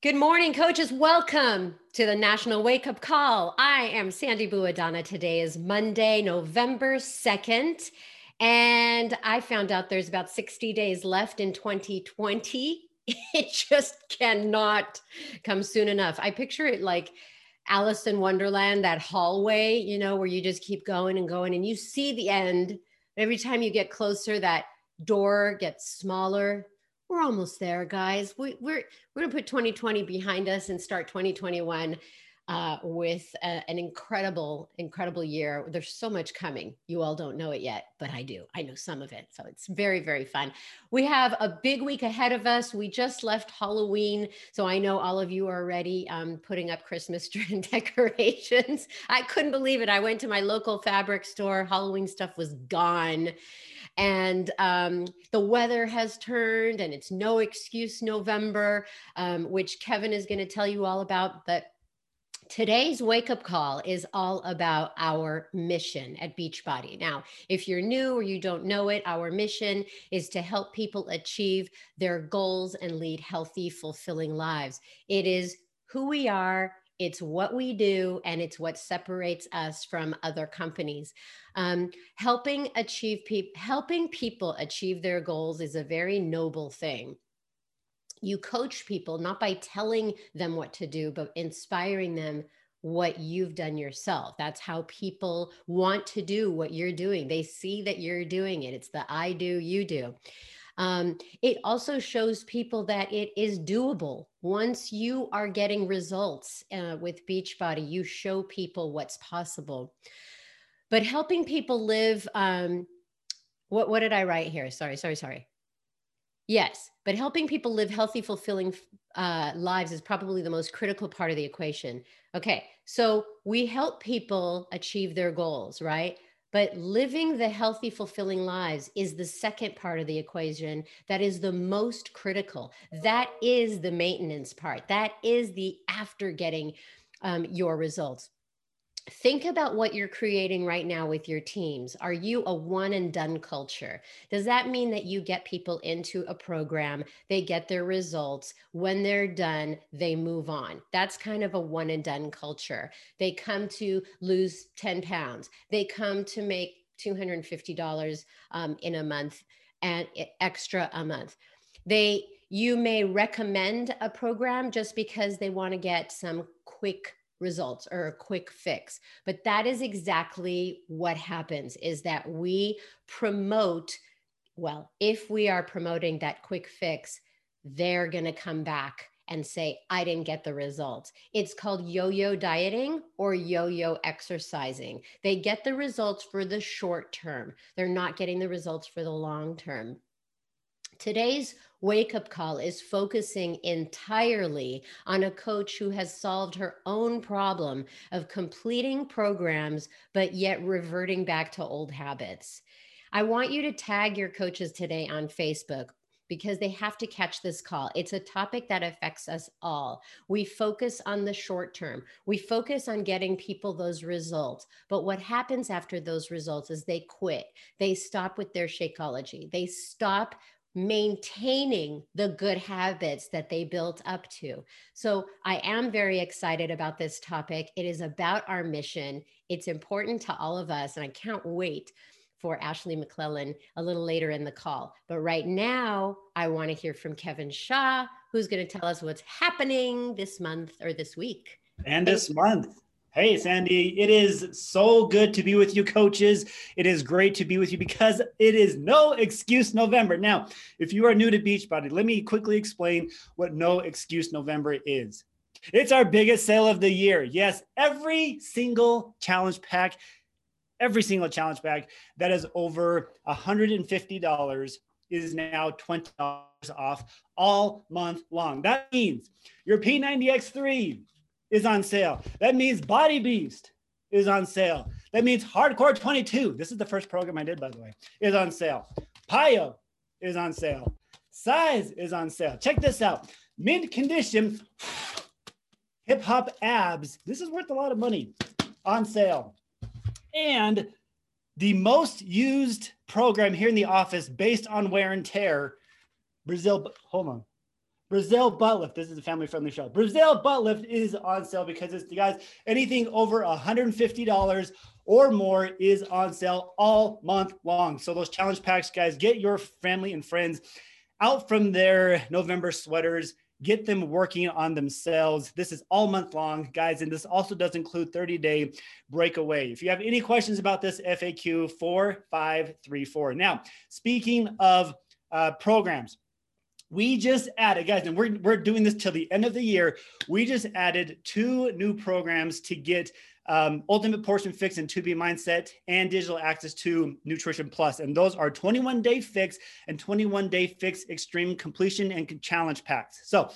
Good morning, coaches. Welcome to the National Wake Up Call. I am Sandy Buadana. Today is Monday, November 2nd. And I found out there's about 60 days left in 2020. It just cannot come soon enough. I picture it like Alice in Wonderland, that hallway, you know, where you just keep going and going and you see the end. Every time you get closer, that door gets smaller we're almost there, guys. We, we're we're gonna put 2020 behind us and start 2021 uh, with a, an incredible, incredible year. There's so much coming. You all don't know it yet, but I do. I know some of it, so it's very, very fun. We have a big week ahead of us. We just left Halloween, so I know all of you are already um, putting up Christmas decorations. I couldn't believe it. I went to my local fabric store. Halloween stuff was gone and um, the weather has turned and it's no excuse november um, which kevin is going to tell you all about but Today's wake up call is all about our mission at Beachbody. Now, if you're new or you don't know it, our mission is to help people achieve their goals and lead healthy, fulfilling lives. It is who we are, it's what we do and it's what separates us from other companies. Um, helping achieve pe- helping people achieve their goals is a very noble thing. You coach people not by telling them what to do but inspiring them what you've done yourself. That's how people want to do what you're doing. They see that you're doing it. It's the i do you do. Um, it also shows people that it is doable. Once you are getting results uh, with Beachbody, you show people what's possible. But helping people live, um, what, what did I write here? Sorry, sorry, sorry. Yes, but helping people live healthy, fulfilling uh, lives is probably the most critical part of the equation. Okay, so we help people achieve their goals, right? But living the healthy, fulfilling lives is the second part of the equation that is the most critical. That is the maintenance part. That is the after getting um, your results think about what you're creating right now with your teams. Are you a one and done culture? Does that mean that you get people into a program, they get their results, when they're done, they move on? That's kind of a one and done culture. They come to lose 10 pounds, they come to make $250 um, in a month and extra a month. They you may recommend a program just because they want to get some quick results or a quick fix. But that is exactly what happens is that we promote well if we are promoting that quick fix they're going to come back and say i didn't get the results it's called yo-yo dieting or yo-yo exercising. They get the results for the short term. They're not getting the results for the long term Today's wake up call is focusing entirely on a coach who has solved her own problem of completing programs, but yet reverting back to old habits. I want you to tag your coaches today on Facebook because they have to catch this call. It's a topic that affects us all. We focus on the short term, we focus on getting people those results. But what happens after those results is they quit, they stop with their Shakeology, they stop maintaining the good habits that they built up to. So I am very excited about this topic. It is about our mission. It's important to all of us, and I can't wait for Ashley McClellan a little later in the call. But right now, I want to hear from Kevin Shaw, who's going to tell us what's happening this month or this week. And this month. Hey, Sandy, it is so good to be with you, coaches. It is great to be with you because it is no excuse November. Now, if you are new to Beachbody, let me quickly explain what no excuse November is. It's our biggest sale of the year. Yes, every single challenge pack, every single challenge pack that is over $150 is now $20 off all month long. That means your P90X3 is on sale. That means Body Beast is on sale. That means Hardcore 22. This is the first program I did, by the way, is on sale. PiYo is on sale. Size is on sale. Check this out. Mint condition hip hop abs. This is worth a lot of money on sale. And the most used program here in the office based on wear and tear, Brazil, hold on. Brazil butt lift. This is a family friendly show. Brazil butt lift is on sale because it's the guys, anything over $150 or more is on sale all month long. So those challenge packs, guys, get your family and friends out from their November sweaters, get them working on themselves. This is all month long, guys, and this also does include 30 day breakaway. If you have any questions about this, FAQ 4534. Now, speaking of uh, programs, we just added, guys, and we're, we're doing this till the end of the year. We just added two new programs to get um, Ultimate Portion Fix and 2B Mindset and digital access to Nutrition Plus. And those are 21 day fix and 21 day fix extreme completion and challenge packs. So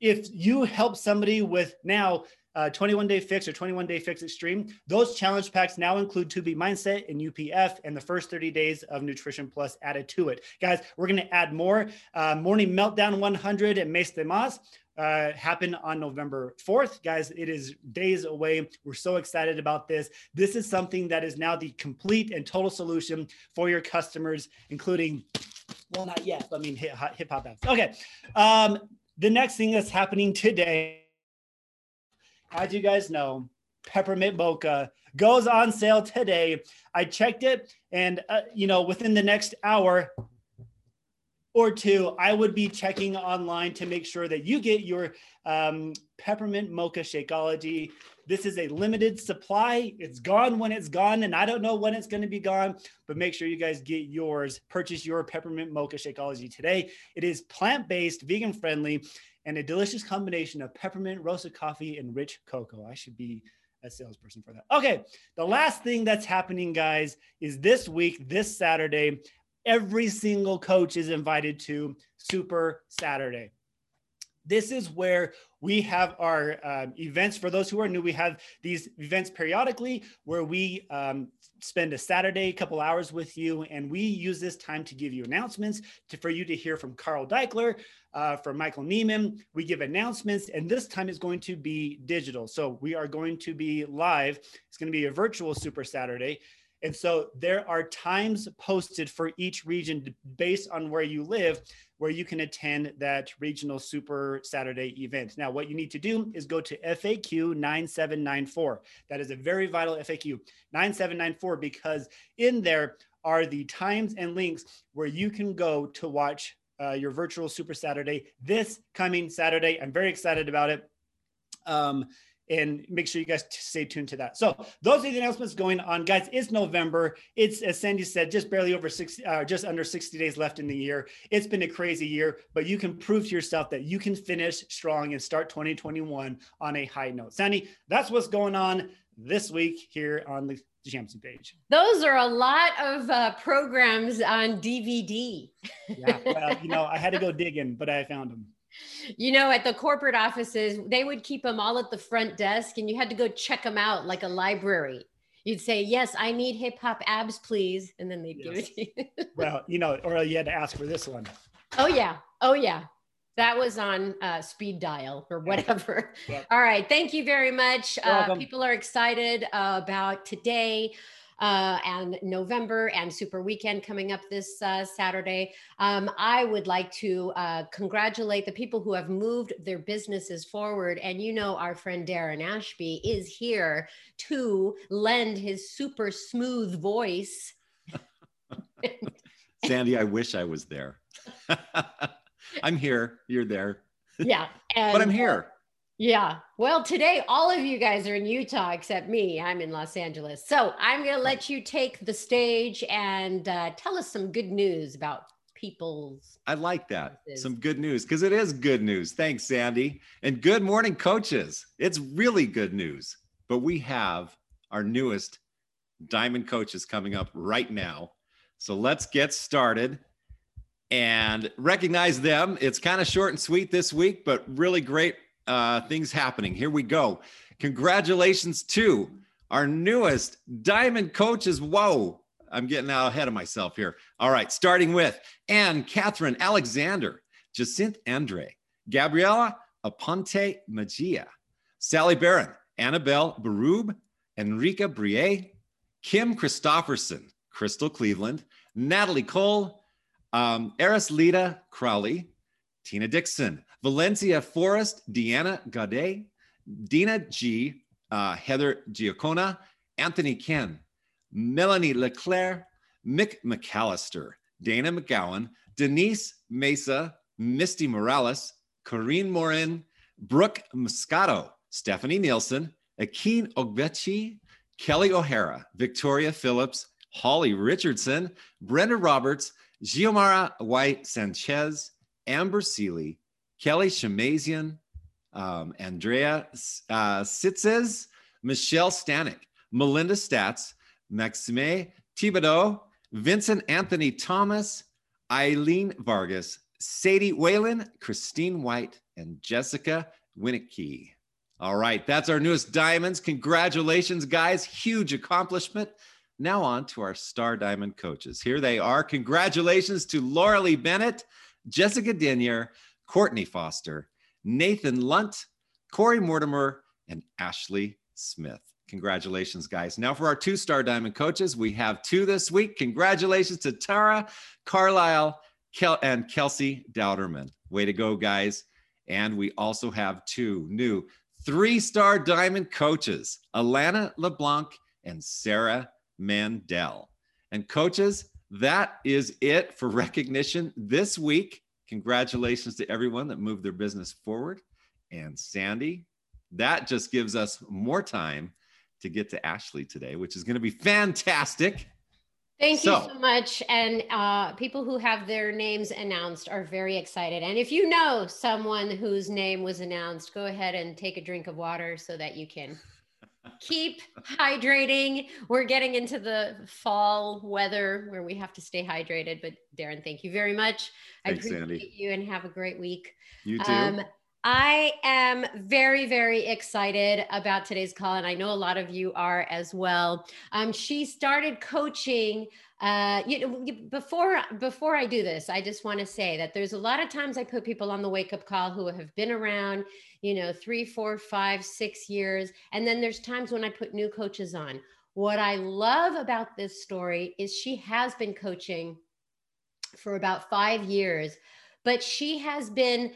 if you help somebody with now uh, 21 day fix or 21 day fix extreme. Those challenge packs now include 2B mindset and UPF and the first 30 days of Nutrition Plus added to it. Guys, we're going to add more. Uh, Morning Meltdown 100 and Mes de Mas uh, happen on November 4th. Guys, it is days away. We're so excited about this. This is something that is now the complete and total solution for your customers, including, well, not yet, but I mean, hip hop abs. Okay. Um, the next thing that's happening today as you guys know, peppermint mocha goes on sale today. I checked it, and uh, you know, within the next hour or two, I would be checking online to make sure that you get your um, peppermint mocha Shakeology. This is a limited supply. It's gone when it's gone, and I don't know when it's going to be gone, but make sure you guys get yours. Purchase your peppermint mocha Shakeology today. It is plant based, vegan friendly and a delicious combination of peppermint, roasted coffee, and rich cocoa. I should be a salesperson for that. Okay, the last thing that's happening, guys, is this week, this Saturday, every single coach is invited to Super Saturday. This is where we have our uh, events. For those who are new, we have these events periodically where we um, spend a Saturday, a couple hours with you, and we use this time to give you announcements to, for you to hear from Carl Daikeler, uh, from Michael Neiman. We give announcements, and this time is going to be digital. So we are going to be live. It's going to be a virtual Super Saturday. And so there are times posted for each region based on where you live, where you can attend that regional Super Saturday event. Now, what you need to do is go to FAQ 9794. That is a very vital FAQ 9794 because in there are the times and links where you can go to watch uh, your virtual Super Saturday this coming Saturday. I'm very excited about it. Um, and make sure you guys stay tuned to that. So those are the announcements going on, guys. It's November. It's as Sandy said, just barely over six, uh, just under 60 days left in the year. It's been a crazy year, but you can prove to yourself that you can finish strong and start 2021 on a high note. Sandy, that's what's going on this week here on the Jamson page. Those are a lot of uh, programs on DVD. yeah, well, you know, I had to go digging, but I found them you know, at the corporate offices, they would keep them all at the front desk and you had to go check them out like a library. You'd say, Yes, I need hip hop abs, please. And then they'd yes. give it to you. well, you know, or you had to ask for this one. Oh, yeah. Oh, yeah. That was on uh, speed dial or whatever. Yep. All right. Thank you very much. Uh, people are excited uh, about today uh, and November and Super Weekend coming up this uh, Saturday. Um, I would like to uh, congratulate the people who have moved their businesses forward. And you know, our friend Darren Ashby is here to lend his super smooth voice. Sandy, I wish I was there. I'm here. You're there. Yeah. And, but I'm here. Yeah. Well, today, all of you guys are in Utah except me. I'm in Los Angeles. So I'm going to let you take the stage and uh, tell us some good news about people's. I like that. Some good news because it is good news. Thanks, Sandy. And good morning, coaches. It's really good news. But we have our newest Diamond coaches coming up right now. So let's get started and recognize them. It's kind of short and sweet this week, but really great uh, things happening. Here we go. Congratulations to our newest Diamond coaches. Whoa, I'm getting out ahead of myself here. All right, starting with Anne Catherine Alexander, Jacinth Andre, Gabriela Aponte Magia, Sally Barron, Annabelle Barub, Enrica Brie, Kim Christofferson, Crystal Cleveland, Natalie Cole, um, Eris Lita Crowley, Tina Dixon, Valencia Forrest, Deanna Gaudet, Dina G, uh, Heather Giacona, Anthony Ken, Melanie Leclerc, Mick McAllister, Dana McGowan, Denise Mesa, Misty Morales, Corinne Morin, Brooke Moscato, Stephanie Nielsen, Akeen Ogbechi, Kelly O'Hara, Victoria Phillips, Holly Richardson, Brenda Roberts, Giomara White Sanchez, Amber Seeley, Kelly Shemazian, um, Andrea uh, Sitzes, Michelle Stanek, Melinda Stats, Maxime Thibodeau, Vincent Anthony Thomas, Eileen Vargas, Sadie Whalen, Christine White, and Jessica Winnicky. All right, that's our newest diamonds. Congratulations, guys. Huge accomplishment. Now on to our Star Diamond coaches. Here they are. Congratulations to Laura Lee Bennett, Jessica Denier, Courtney Foster, Nathan Lunt, Corey Mortimer, and Ashley Smith. Congratulations, guys. Now, for our two star diamond coaches, we have two this week. Congratulations to Tara Carlisle Kel- and Kelsey Dowderman. Way to go, guys. And we also have two new three star diamond coaches, Alana LeBlanc and Sarah Mandel. And coaches, that is it for recognition this week. Congratulations to everyone that moved their business forward. And Sandy, that just gives us more time to get to Ashley today, which is going to be fantastic. Thank so, you so much. And uh, people who have their names announced are very excited. And if you know someone whose name was announced, go ahead and take a drink of water so that you can keep hydrating. We're getting into the fall weather where we have to stay hydrated. But Darren, thank you very much. Thanks, I appreciate Sandy. you and have a great week. You too. Um, I am very, very excited about today's call, and I know a lot of you are as well. Um, she started coaching. Uh, you know, before before I do this, I just want to say that there's a lot of times I put people on the wake up call who have been around, you know, three, four, five, six years, and then there's times when I put new coaches on. What I love about this story is she has been coaching for about five years, but she has been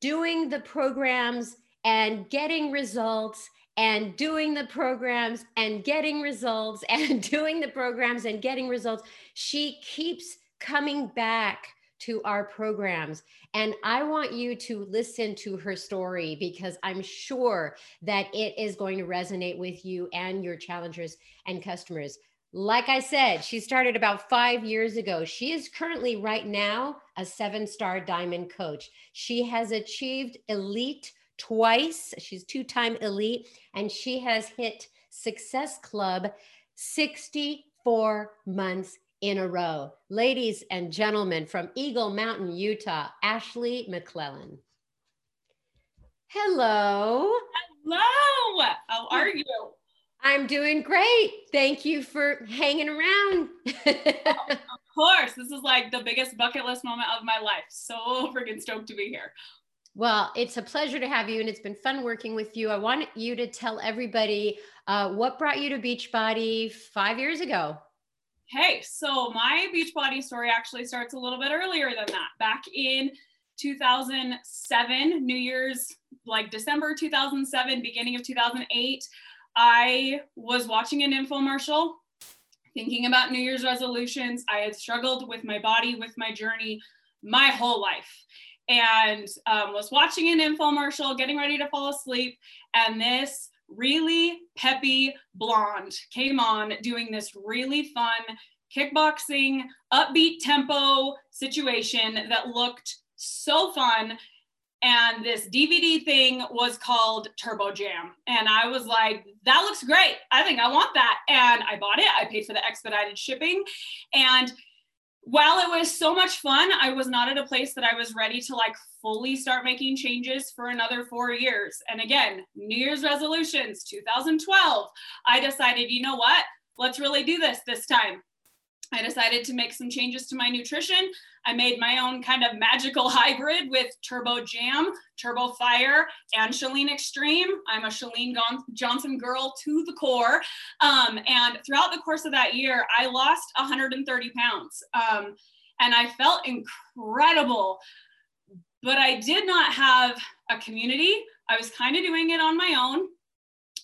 doing the programs and getting results and doing the programs and getting results and doing the programs and getting results. She keeps coming back to our programs. And I want you to listen to her story because I'm sure that it is going to resonate with you and your challengers and customers. Like I said, she started about five years ago. She is currently, right now, a seven star diamond coach. She has achieved elite twice. She's two time elite, and she has hit Success Club 64 months in a row. Ladies and gentlemen, from Eagle Mountain, Utah, Ashley McClellan. Hello. Hello. How are hmm. you? I'm doing great. Thank you for hanging around. of course. This is like the biggest bucket list moment of my life. So freaking stoked to be here. Well, it's a pleasure to have you, and it's been fun working with you. I want you to tell everybody uh, what brought you to Beachbody five years ago. Hey, so my Beachbody story actually starts a little bit earlier than that. Back in 2007, New Year's, like December 2007, beginning of 2008. I was watching an infomercial, thinking about New Year's resolutions. I had struggled with my body, with my journey, my whole life. And um, was watching an infomercial, getting ready to fall asleep. And this really peppy blonde came on doing this really fun kickboxing, upbeat tempo situation that looked so fun and this DVD thing was called Turbo Jam. And I was like, that looks great. I think I want that. And I bought it. I paid for the expedited shipping. And while it was so much fun, I was not at a place that I was ready to like fully start making changes for another four years. And again, New Year's resolutions, 2012, I decided, you know what? Let's really do this this time. I decided to make some changes to my nutrition. I made my own kind of magical hybrid with Turbo Jam, Turbo Fire, and ChaLEAN Extreme. I'm a Chalene Johnson girl to the core. Um, and throughout the course of that year, I lost 130 pounds. Um, and I felt incredible but I did not have a community. I was kind of doing it on my own.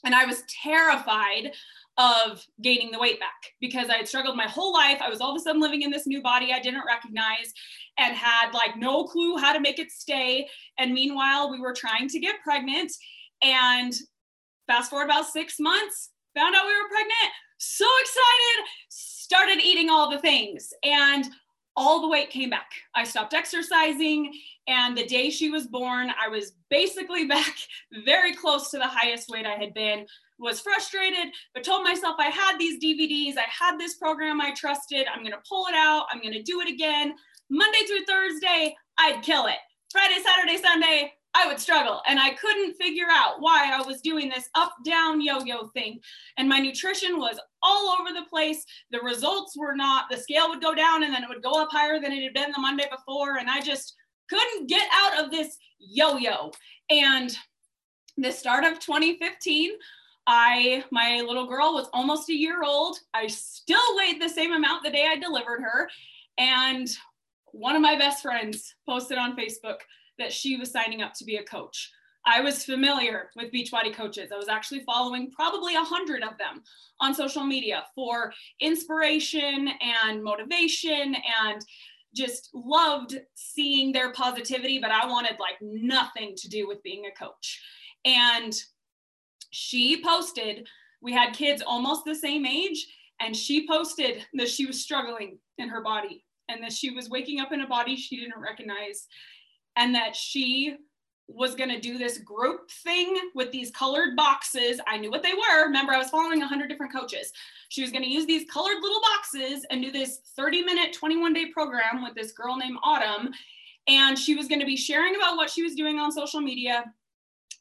And I was terrified of gaining the weight back because I had struggled my whole life. I was all of a sudden living in this new body I didn't recognize and had like no clue how to make it stay. And meanwhile, we were trying to get pregnant. And fast forward about six months, found out we were pregnant. So excited, started eating all the things. And all the weight came back. I stopped exercising. And the day she was born, I was basically back very close to the highest weight I had been. Was frustrated, but told myself I had these DVDs, I had this program I trusted. I'm gonna pull it out, I'm gonna do it again. Monday through Thursday, I'd kill it. Friday, Saturday, Sunday, I would struggle. And I couldn't figure out why I was doing this up down yo yo thing. And my nutrition was all over the place. The results were not, the scale would go down and then it would go up higher than it had been the Monday before. And I just couldn't get out of this yo yo. And the start of 2015, I, my little girl was almost a year old. I still weighed the same amount the day I delivered her. And one of my best friends posted on Facebook that she was signing up to be a coach. I was familiar with Beachbody coaches. I was actually following probably a hundred of them on social media for inspiration and motivation and just loved seeing their positivity, but I wanted like nothing to do with being a coach. And she posted, we had kids almost the same age, and she posted that she was struggling in her body and that she was waking up in a body she didn't recognize and that she was going to do this group thing with these colored boxes. I knew what they were. Remember, I was following 100 different coaches. She was going to use these colored little boxes and do this 30 minute, 21 day program with this girl named Autumn. And she was going to be sharing about what she was doing on social media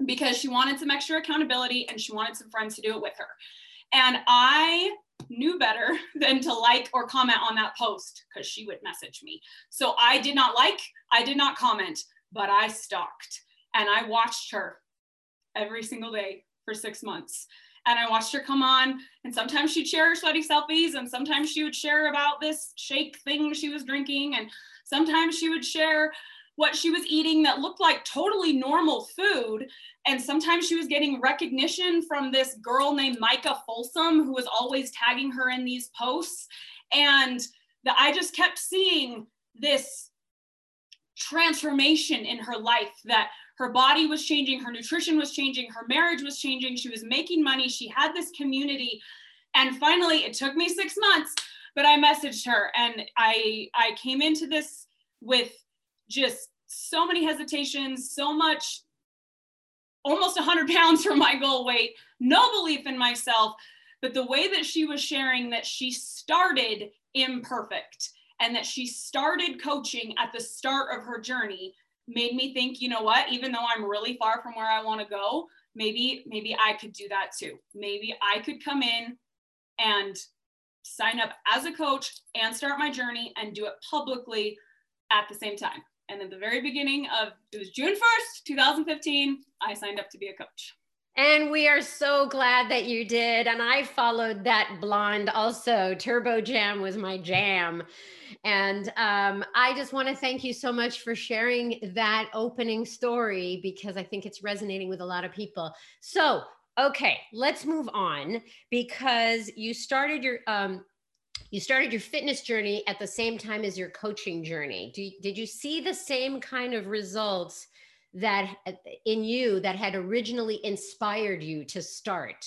because she wanted some extra accountability and she wanted some friends to do it with her. And I knew better than to like or comment on that post because she would message me. So I did not like, I did not comment, but I stalked and I watched her every single day for six months. And I watched her come on, and sometimes she'd share her sweaty selfies, and sometimes she would share about this shake thing she was drinking, and sometimes she would share what she was eating that looked like totally normal food. And sometimes she was getting recognition from this girl named Micah Folsom, who was always tagging her in these posts. And that I just kept seeing this transformation in her life that her body was changing, her nutrition was changing, her marriage was changing, she was making money, she had this community. And finally, it took me six months, but I messaged her and I I came into this with just so many hesitations, so much, almost 100 pounds from my goal weight, no belief in myself. But the way that she was sharing that she started imperfect and that she started coaching at the start of her journey made me think, you know what, even though I'm really far from where I want to go, maybe maybe I could do that too. Maybe I could come in and sign up as a coach and start my journey and do it publicly at the same time. And at the very beginning of it was June 1st, 2015, I signed up to be a coach. And we are so glad that you did. And I followed that blonde also. Turbo Jam was my jam. And um, I just want to thank you so much for sharing that opening story because I think it's resonating with a lot of people. So, okay, let's move on because you started your um, you started your fitness journey at the same time as your coaching journey. Do, did you see the same kind of results that in you that had originally inspired you to start?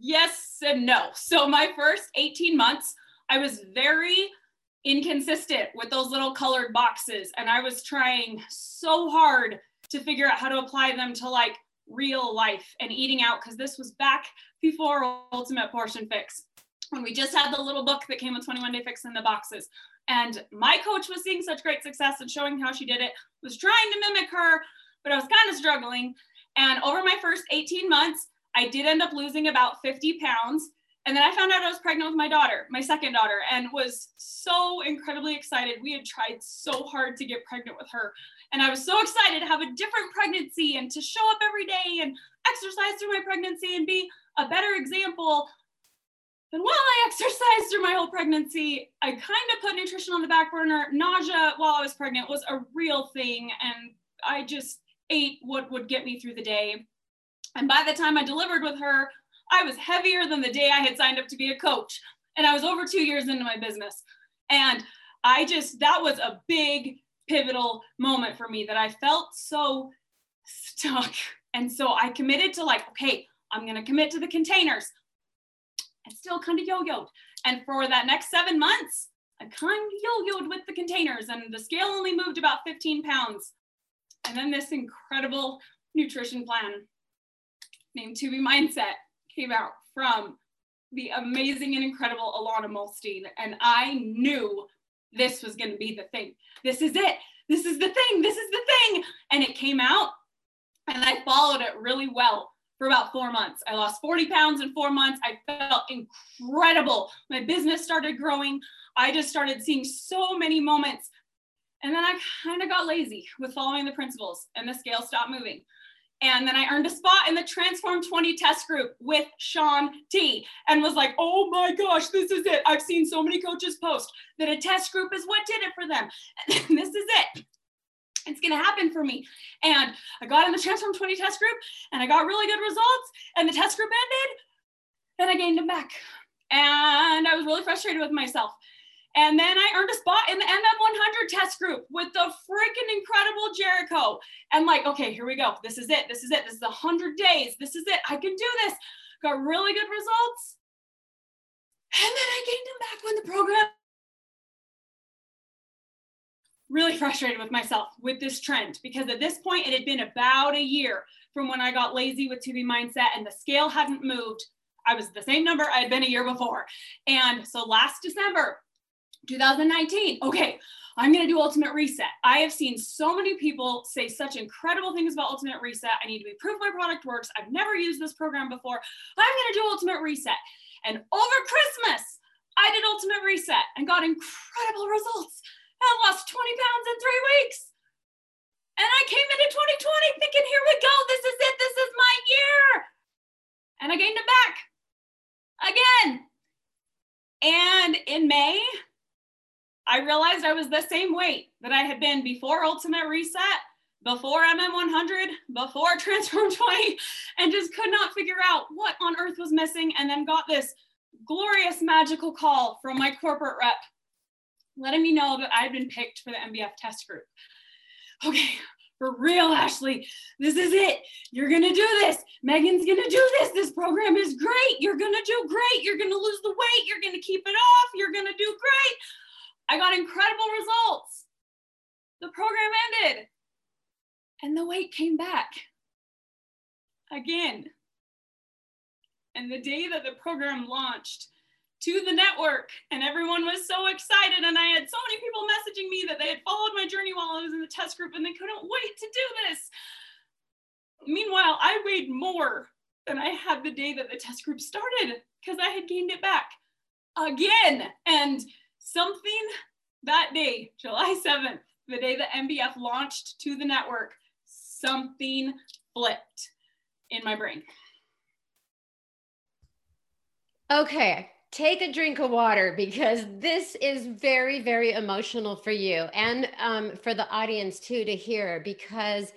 Yes and no. So my first 18 months, I was very inconsistent with those little colored boxes and I was trying so hard to figure out how to apply them to like real life and eating out because this was back before Ultimate Portion Fix when we just had the little book that came with 21 Day Fix in the boxes. And my coach was seeing such great success and showing how she did it, was trying to mimic her, but I was kind of struggling. And over my first 18 months, I did end up losing about 50 pounds. And then I found out I was pregnant with my daughter, my second daughter, and was so incredibly excited. We had tried so hard to get pregnant with her. And I was so excited to have a different pregnancy and to show up every day and exercise through my pregnancy and be a better example And while I exercised through my whole pregnancy, I kind of put nutrition on the back burner. Nausea while I was pregnant was a real thing. And I just ate what would get me through the day. And by the time I delivered with her, I was heavier than the day I had signed up to be a coach. And I was over two years into my business. And I just, that was a big pivotal moment for me that I felt so stuck. And so I committed to like, okay, I'm going to commit to the containers. Still kind of yo-yoed. And for that next seven months, I kind of yo-yoed with the containers and the scale only moved about 15 pounds. And then this incredible nutrition plan named 2B Mindset came out from the amazing and incredible Ilana Muhlstein. And I knew this was going to be the thing. This is it. This is the thing. This is the thing. And it came out and I followed it really well for about four months. I lost 40 pounds in four months. I felt incredible. My business started growing. I just started seeing so many moments. And then I kind of got lazy with following the principles and the scale stopped moving. And then I earned a spot in the Transform 20 test group with Shaun T and was like, oh my gosh, this is it. I've seen so many coaches post that a test group is what did it for them. This is it. It's going to happen for me. And I got in the Transform 20 test group and I got really good results. And the test group ended and I gained them back. And I was really frustrated with myself. And then I earned a spot in the MM100 test group with the freaking incredible Jericho. And like, okay, here we go. This is it. This is it. This is 100 days. This is it. I can do this. Got really good results. And then I gained them back when the program really frustrated with myself with this trend because at this point it had been about a year from when I got lazy with 2B Mindset and the scale hadn't moved. I was the same number I had been a year before. And so last December, 2019, okay, I'm going to do Ultimate Reset. I have seen so many people say such incredible things about Ultimate Reset. I need to proof my product works. I've never used this program before. I'm going to do Ultimate Reset. And over Christmas, I did Ultimate Reset and got incredible results. I lost 20 pounds in three weeks. And I came into 2020 thinking, here we go. This is it. This is my year. And I gained it back again. And in May, I realized I was the same weight that I had been before Ultimate Reset, before MM100, before Transform 20, and just could not figure out what on earth was missing. And then got this glorious magical call from my corporate rep letting me know that I've been picked for the MBF test group. Okay, for real, Ashley, this is it. You're gonna do this. Megan's gonna do this. This program is great. You're gonna do great. You're gonna lose the weight. You're gonna keep it off. You're gonna do great. I got incredible results. The program ended and the weight came back again. And the day that the program launched, to the network and everyone was so excited and i had so many people messaging me that they had followed my journey while i was in the test group and they couldn't wait to do this. Meanwhile i weighed more than i had the day that the test group started because i had gained it back again and something that day july 7th the day that mbf launched to the network something flipped in my brain. Okay, take a drink of water because this is very very emotional for you and um, for the audience too to hear because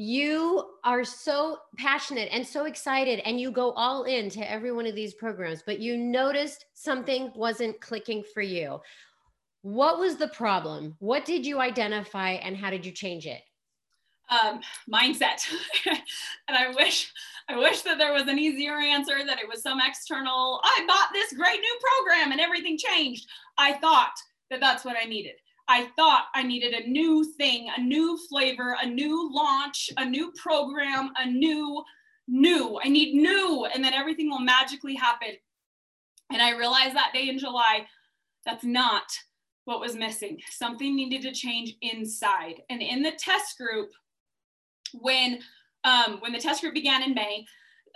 you are so passionate and so excited and you go all in to every one of these programs but you noticed something wasn't clicking for you. What was the problem? What did you identify and how did you change it um, mindset and i wish I wish that there was an easier answer, that it was some external, I bought this great new program and everything changed. I thought that that's what I needed. I thought I needed a new thing, a new flavor, a new launch, a new program, a new, new. I need new, and then everything will magically happen. And I realized that day in July, that's not what was missing. Something needed to change inside. And in the test group, when um, when the test group began in May,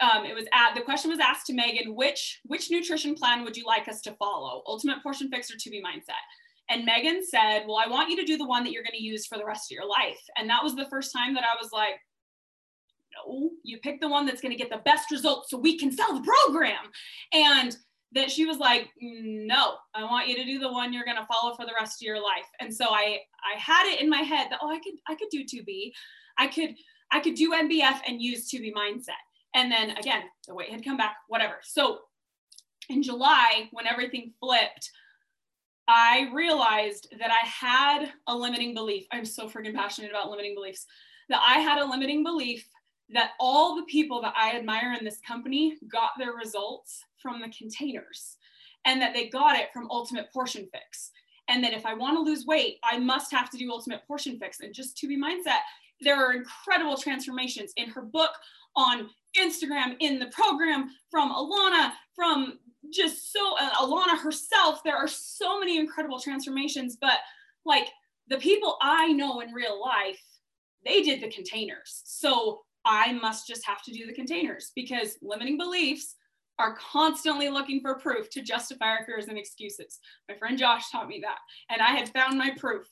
um, it was at, the question was asked to Megan, which, which nutrition plan would you like us to follow? Ultimate Portion Fix or 2B Mindset? And Megan said, well, I want you to do the one that you're going to use for the rest of your life. And that was the first time that I was like, no, you pick the one that's going to get the best results so we can sell the program. And that she was like, no, I want you to do the one you're gonna follow for the rest of your life. And so I I had it in my head that oh I could I could do 2B. I could I could do MBF and use 2B mindset. And then again, the weight had come back, whatever. So in July, when everything flipped, I realized that I had a limiting belief. I'm so freaking passionate about limiting beliefs. That I had a limiting belief that all the people that I admire in this company got their results from the containers and that they got it from Ultimate Portion Fix. And that if I want to lose weight, I must have to do Ultimate Portion Fix. And just 2B mindset, there are incredible transformations in her book on Instagram, in the program from Ilana, from just so uh, Ilana herself. There are so many incredible transformations, but like the people I know in real life, they did the containers. So I must just have to do the containers because limiting beliefs are constantly looking for proof to justify our fears and excuses. My friend Josh taught me that, and I had found my proof.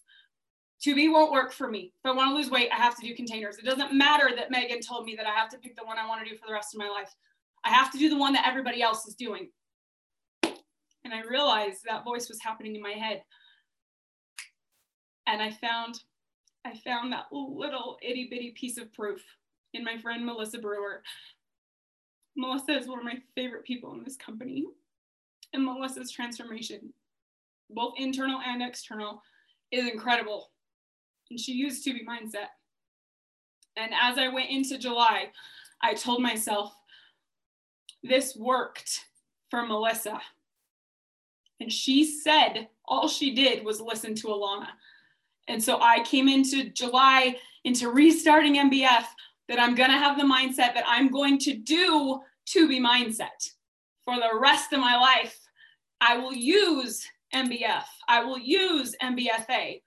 2B won't work for me. If I want to lose weight, I have to do containers. It doesn't matter that Megan told me that I have to pick the one I want to do for the rest of my life. I have to do the one that everybody else is doing. And I realized that voice was happening in my head. And I found I found that little itty bitty piece of proof in my friend Melissa Brewer. Melissa is one of my favorite people in this company. And Melissa's transformation, both internal and external, is incredible. And she used 2B mindset. And as I went into July, I told myself, this worked for Melissa. And she said all she did was listen to Ilana. And so I came into July into restarting MBF that I'm going to have the mindset that I'm going to do 2B mindset for the rest of my life. I will use MBF, I will use MBFA,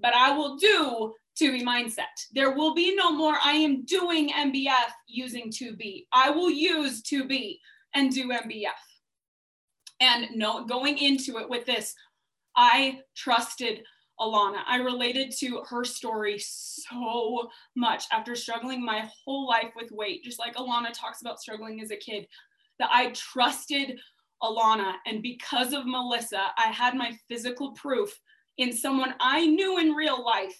but I will do 2B mindset. There will be no more I am doing MBF using 2B. I will use 2B and do MBF. And no, going into it with this, I trusted Ilana. I related to her story so much after struggling my whole life with weight, just like Ilana talks about struggling as a kid, that I trusted Ilana. And because of Melissa, I had my physical proof in someone I knew in real life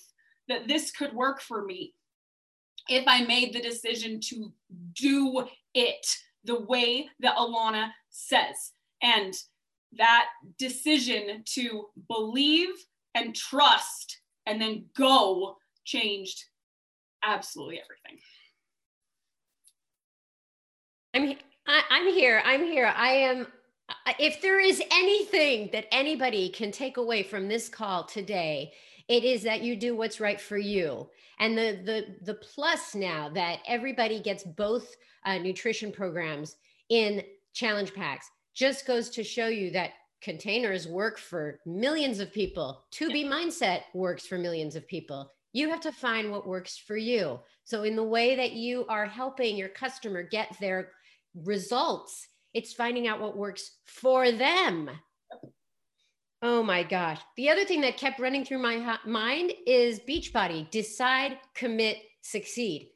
that this could work for me if I made the decision to do it the way that Ilana says. And that decision to believe and trust and then go changed absolutely everything. I'm I, I'm here. I'm here. I am. If there is anything that anybody can take away from this call today, it is that you do what's right for you. And the the the plus now that everybody gets both uh, nutrition programs in challenge packs just goes to show you that containers work for millions of people. 2B mindset works for millions of people. You have to find what works for you. So, in the way that you are helping your customer get their results, it's finding out what works for them. Oh my gosh. The other thing that kept running through my mind is Beachbody decide, commit, succeed.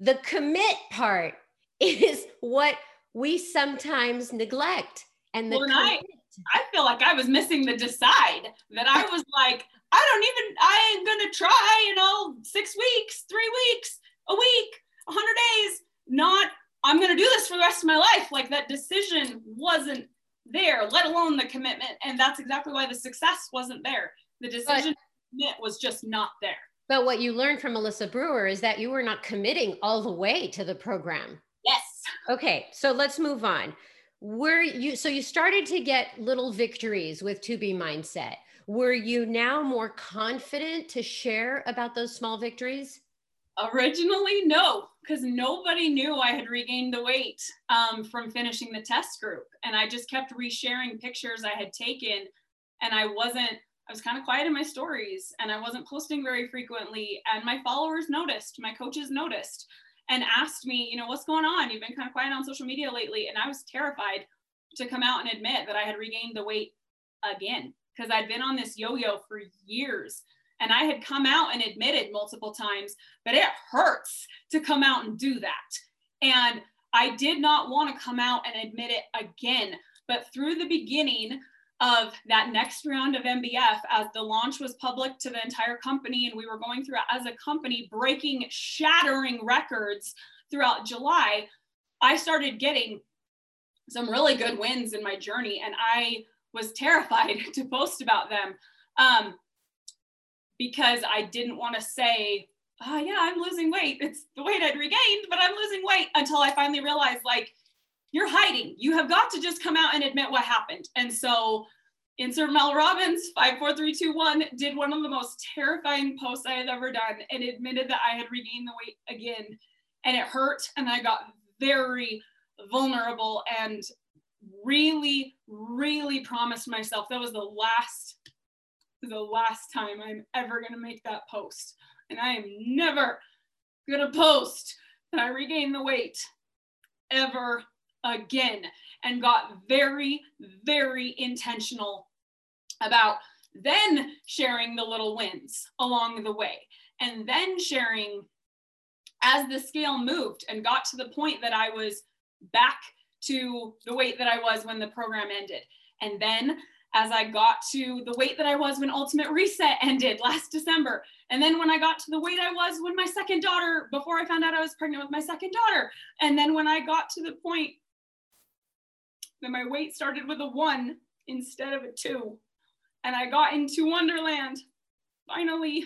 The commit part is what we sometimes neglect. And the well, I feel like I was missing the decide that I was like, I don't even, I ain't gonna try, you know, six weeks, three weeks, a week, a hundred days, not, I'm gonna do this for the rest of my life. Like that decision wasn't there, let alone the commitment. And that's exactly why the success wasn't there. The decision but, was just not there. But what you learned from Melissa Brewer is that you were not committing all the way to the program. Yes. Okay, so let's move on were you so you started to get little victories with 2B mindset were you now more confident to share about those small victories originally no because nobody knew i had regained the weight um, from finishing the test group and i just kept resharing pictures i had taken and i wasn't i was kind of quiet in my stories and i wasn't posting very frequently and my followers noticed my coaches noticed and asked me, you know, what's going on? You've been kind of quiet on social media lately. And I was terrified to come out and admit that I had regained the weight again because I'd been on this yo yo for years. And I had come out and admitted multiple times, but it hurts to come out and do that. And I did not want to come out and admit it again But through the beginning of that next round of MBF, as the launch was public to the entire company, and we were going through as a company breaking, shattering records throughout July, I started getting some really good wins in my journey, and I was terrified to post about them um, because I didn't want to say, "Oh yeah, I'm losing weight. It's the weight I'd regained, but I'm losing weight." Until I finally realized, like, you're hiding. You have got to just come out and admit what happened. And so, insert Mel Robbins, five, four, three, two, one, did one of the most terrifying posts I had ever done, and admitted that I had regained the weight again, and it hurt, and I got very vulnerable and really, really promised myself that was the last, the last time I'm ever gonna make that post. And I am never gonna post that I regained the weight ever again. And got very, very intentional about then sharing the little wins along the way. And then sharing as the scale moved and got to the point that I was back to the weight that I was when the program ended. And then as I got to the weight that I was when Ultimate Reset ended last December. And then when I got to the weight I was when my second daughter, before I found out I was pregnant with my second daughter. And then when I got to the point that my weight started with a one instead of a two. And I got into Onederland finally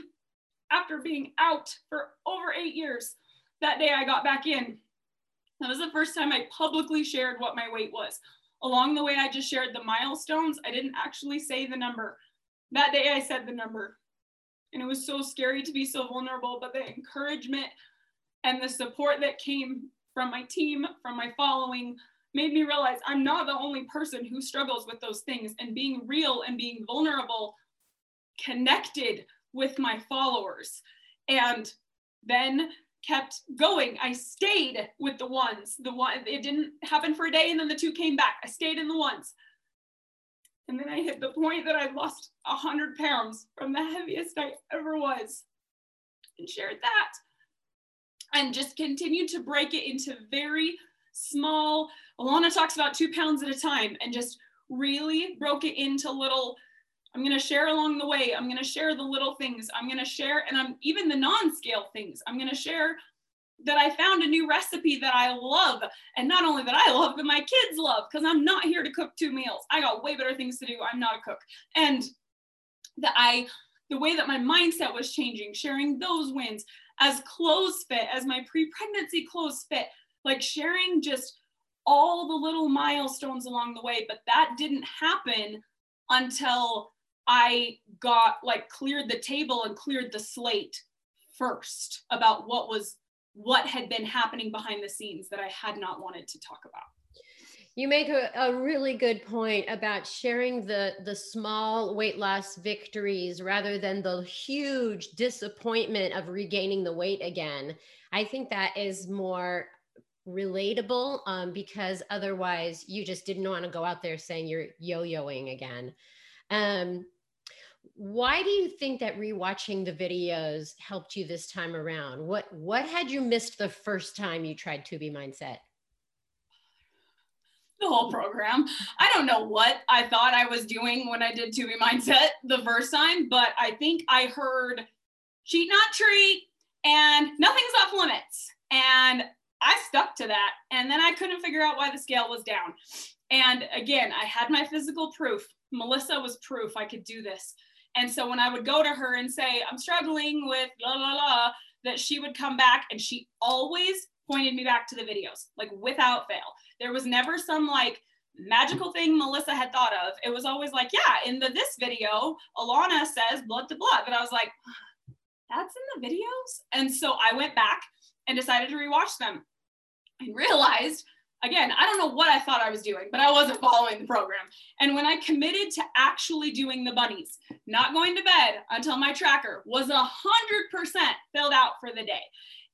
after being out for over eight years. That day I got back in that was the first time I publicly shared what my weight was. Along the way, I just shared the milestones. I didn't actually say the number. That day, I said the number. And it was so scary to be so vulnerable, but the encouragement and the support that came from my team, from my following, made me realize I'm not the only person who struggles with those things. And being real and being vulnerable connected with my followers. And then kept going. I stayed with the ones. The one it didn't happen for a day and then the two came back. I stayed in the ones. And then I hit the point that I lost a hundred pounds from the heaviest I ever was and shared that. And just continued to break it into very small. Ilana talks about two pounds at a time and just really broke it into little I'm going to share along the way. I'm going to share the little things. I'm going to share, and I'm even the non scale things. I'm going to share that I found a new recipe that I love. And not only that I love, but my kids love, because I'm not here to cook two meals. I got way better things to do. I'm not a cook. And that I, the way that my mindset was changing, sharing those wins as clothes fit, as my pre pregnancy clothes fit, like sharing just all the little milestones along the way. But that didn't happen until I got like cleared the table and cleared the slate first about what was what had been happening behind the scenes that I had not wanted to talk about. You make a, a, really good point about sharing the the small weight loss victories rather than the huge disappointment of regaining the weight again. I think that is more relatable um, because otherwise you just didn't want to go out there saying you're yo-yoing again. Um, why do you think that rewatching the videos helped you this time around? What what had you missed the first time you tried 2B Mindset? The whole program. I don't know what I thought I was doing when I did 2B Mindset the first time, but I think I heard cheat not treat and nothing's off limits. And I stuck to that. And then I couldn't figure out why the scale was down. And again, I had my physical proof. Melissa was proof I could do this. And so when I would go to her and say, I'm struggling with la la la, that she would come back and she always pointed me back to the videos, like without fail. There was never some like magical thing Melissa had thought of. It was always like, yeah, in the this video, Ilana says blood to blood. But I was like, that's in the videos. And so I went back and decided to rewatch them and realized again, I don't know what I thought I was doing, but I wasn't following the program. And when I committed to actually doing the bunnies, not going to bed until my tracker was a hundred percent filled out for the day,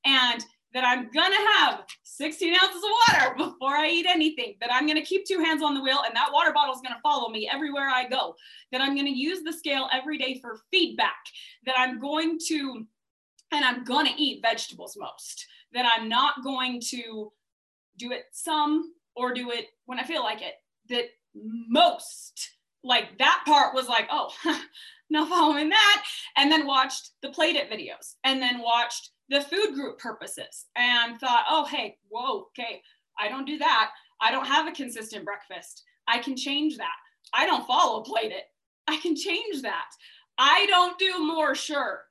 and that I'm gonna have 16 ounces of water before I eat anything, that I'm gonna keep two hands on the wheel and that water bottle is gonna follow me everywhere I go, that I'm gonna use the scale every day for feedback, that I'm going to, and I'm gonna eat vegetables most, that I'm not going to do it some or do it when I feel like it. That most. Like that part was like, oh, not following that. And then watched the Plate It videos and then watched the food group purposes and thought, oh, hey, whoa, okay, I don't do that. I don't have a consistent breakfast. I can change that. I don't follow Plate It. I can change that. I don't do more, sure.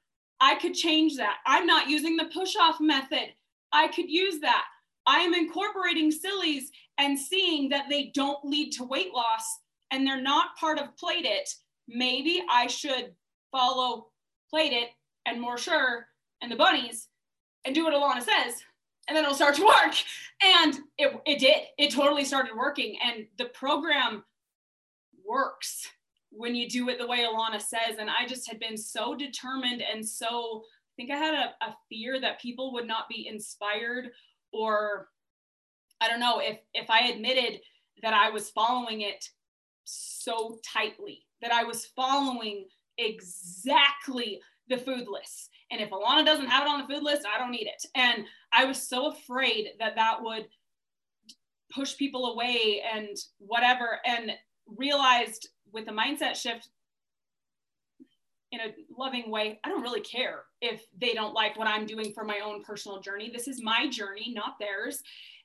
I could change that. I'm not using the push off method. I could use that. I am incorporating sillies and seeing that they don't lead to weight loss and they're not part of Plate It. Maybe I should follow Plate It and More Sure and the bunnies and do what Ilana says and then it'll start to work. And it, it did. It totally started working. And the program works when you do it the way Ilana says. And I just had been so determined and so, I think I had a, a fear that people would not be inspired or I don't know if if I admitted that I was following it so tightly, that I was following exactly the food list. And if Ilana doesn't have it on the food list, I don't need it. And I was so afraid that that would push people away and whatever. And realized with the mindset shift in a loving way, I don't really care if they don't like what I'm doing for my own personal journey. This is my journey, not theirs.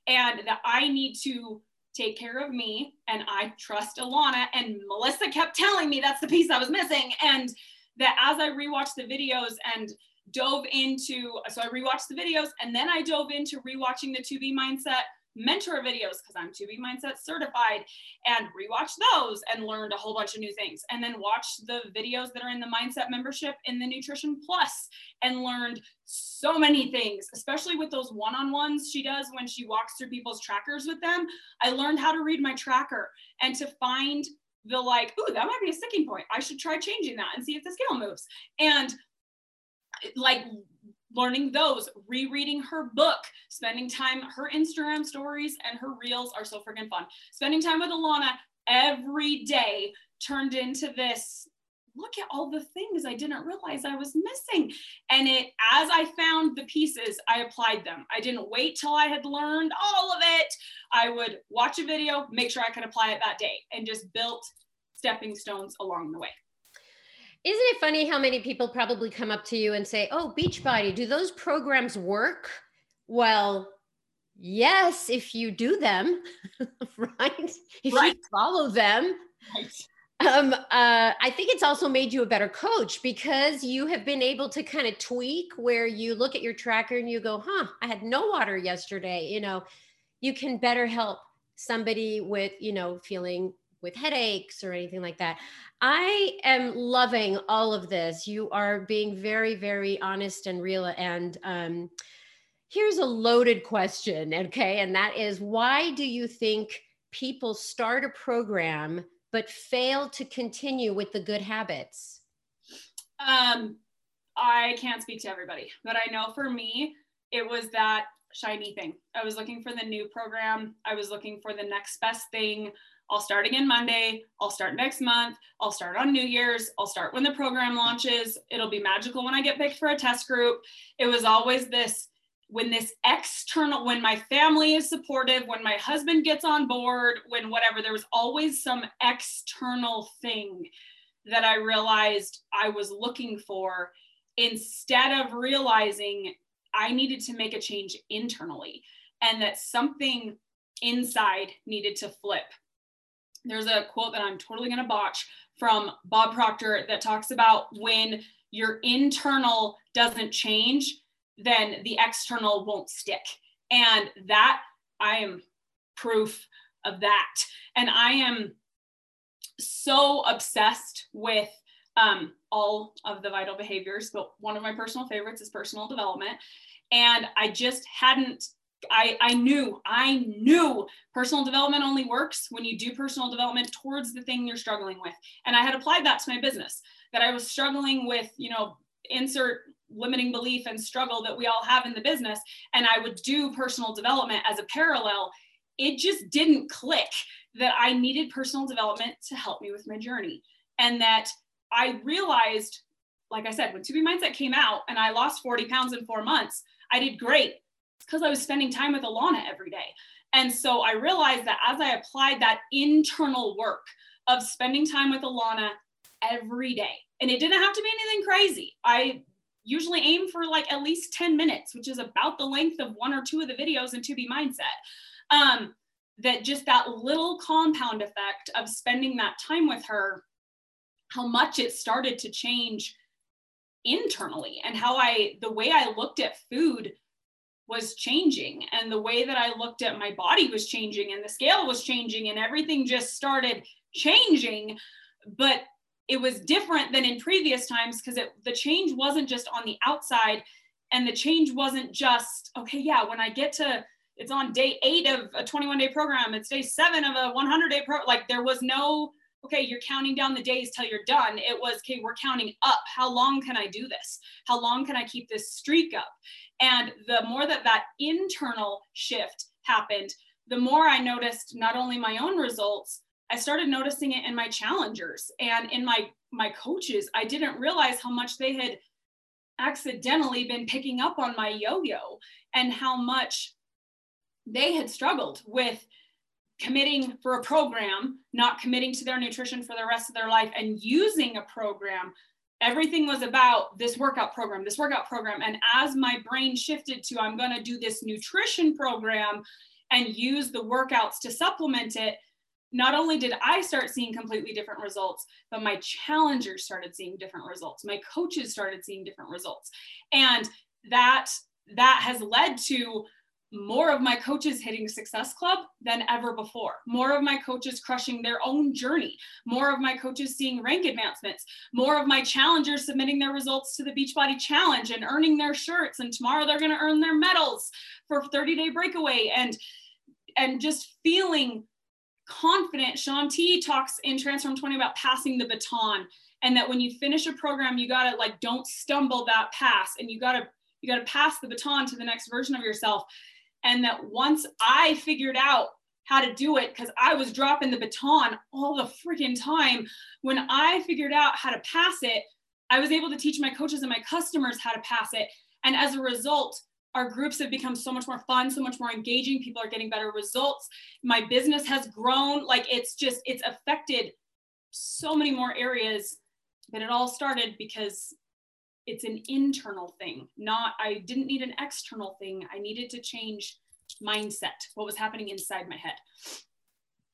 And that I need to take care of me and I trust Ilana. And Melissa kept telling me that's the piece I was missing. And that as I rewatched the videos and dove into, so I rewatched the videos and then I dove into rewatching the 2B Mindset mentor videos because I'm 2B Mindset certified and rewatch those and learned a whole bunch of new things. And then watch the videos that are in the Mindset membership in the Nutrition Plus and learned so many things, especially with those one on ones she does when she walks through people's trackers with them. I learned how to read my tracker and to find the like, ooh, that might be a sticking point. I should try changing that and see if the scale moves. And like learning those, rereading her book, spending time, her Instagram stories and her reels are so freaking fun. Spending time with Ilana every day turned into this look at all the things I didn't realize I was missing. And it, as I found the pieces, I applied them. I didn't wait till I had learned all of it. I would watch a video, make sure I could apply it that day, and just built stepping stones along the way. Isn't it funny how many people probably come up to you and say, Oh, Beachbody, do those programs work? Well, yes, if you do them, right? If right. you follow them. Right. Um, uh, I think it's also made you a better coach because you have been able to kind of tweak where you look at your tracker and you go, huh, I had no water yesterday. You know, you can better help somebody with, you know, feeling with headaches or anything like that. I am loving all of this. You are being very, very honest and real. And um, here's a loaded question, okay? And that is why do you think people start a program but fail to continue with the good habits? Um, I can't speak to everybody, but I know for me, it was that shiny thing. I was looking for the new program. I was looking for the next best thing. I'll start again Monday. I'll start next month. I'll start on New Year's. I'll start when the program launches. It'll be magical when I get picked for a test group. It was always this when this external, when my family is supportive, when my husband gets on board, when whatever, there was always some external thing that I realized I was looking for instead of realizing I needed to make a change internally and that something inside needed to flip there's a quote that I'm totally going to botch from Bob Proctor that talks about when your internal doesn't change, then the external won't stick. And that I am proof of that. And I am so obsessed with um, all of the vital behaviors, but one of my personal favorites is personal development. And I just hadn't I, I knew, I knew personal development only works when you do personal development towards the thing you're struggling with. And I had applied that to my business that I was struggling with, you know, insert limiting belief and struggle that we all have in the business. And I would do personal development as a parallel. It just didn't click that I needed personal development to help me with my journey. And that I realized, like I said, when 2B Mindset came out and I lost 40 pounds in four months, I did great because I was spending time with Ilana every day. And so I realized that as I applied that internal work of spending time with Ilana every day, and it didn't have to be anything crazy. I usually aim for like at least 10 minutes, which is about the length of one or two of the videos in 2B Mindset. Um, that just that little compound effect of spending that time with her, how much it started to change internally and how I, the way I looked at food was changing and the way that I looked at my body was changing and the scale was changing and everything just started changing. But it was different than in previous times because the change wasn't just on the outside and the change wasn't just, okay, yeah, when I get to, it's on day eight of a 21 day program, it's day seven of a 100 day pro, like there was no, okay, you're counting down the days till you're done. It was, okay, we're counting up. How long can I do this? How long can I keep this streak up? And the more that that internal shift happened, the more I noticed not only my own results, I started noticing it in my challengers and in my my coaches. I didn't realize how much they had accidentally been picking up on my yo-yo and how much they had struggled with committing for a program, not committing to their nutrition for the rest of their life and using a program everything was about this workout program, this workout program. And as my brain shifted to, I'm going to do this nutrition program and use the workouts to supplement it, not only did I start seeing completely different results, but my challengers started seeing different results. My coaches started seeing different results. And that that has led to more of my coaches hitting Success Club than ever before. More of my coaches crushing their own journey. More of my coaches seeing rank advancements. More of my challengers submitting their results to the Beachbody Challenge and earning their shirts. And tomorrow they're going to earn their medals for 30 day breakaway. And and just feeling confident. Shaun T talks in Transform 20 about passing the baton and that when you finish a program, you got to like don't stumble that pass and you got to you got to pass the baton to the next version of yourself and that once I figured out how to do it, because I was dropping the baton all the freaking time, when I figured out how to pass it, I was able to teach my coaches and my customers how to pass it. And as a result, our groups have become so much more fun, so much more engaging. People are getting better results. My business has grown. Like it's just, it's affected so many more areas. But it all started because it's an internal thing not i didn't need an external thing. I needed to change mindset what was happening inside my head.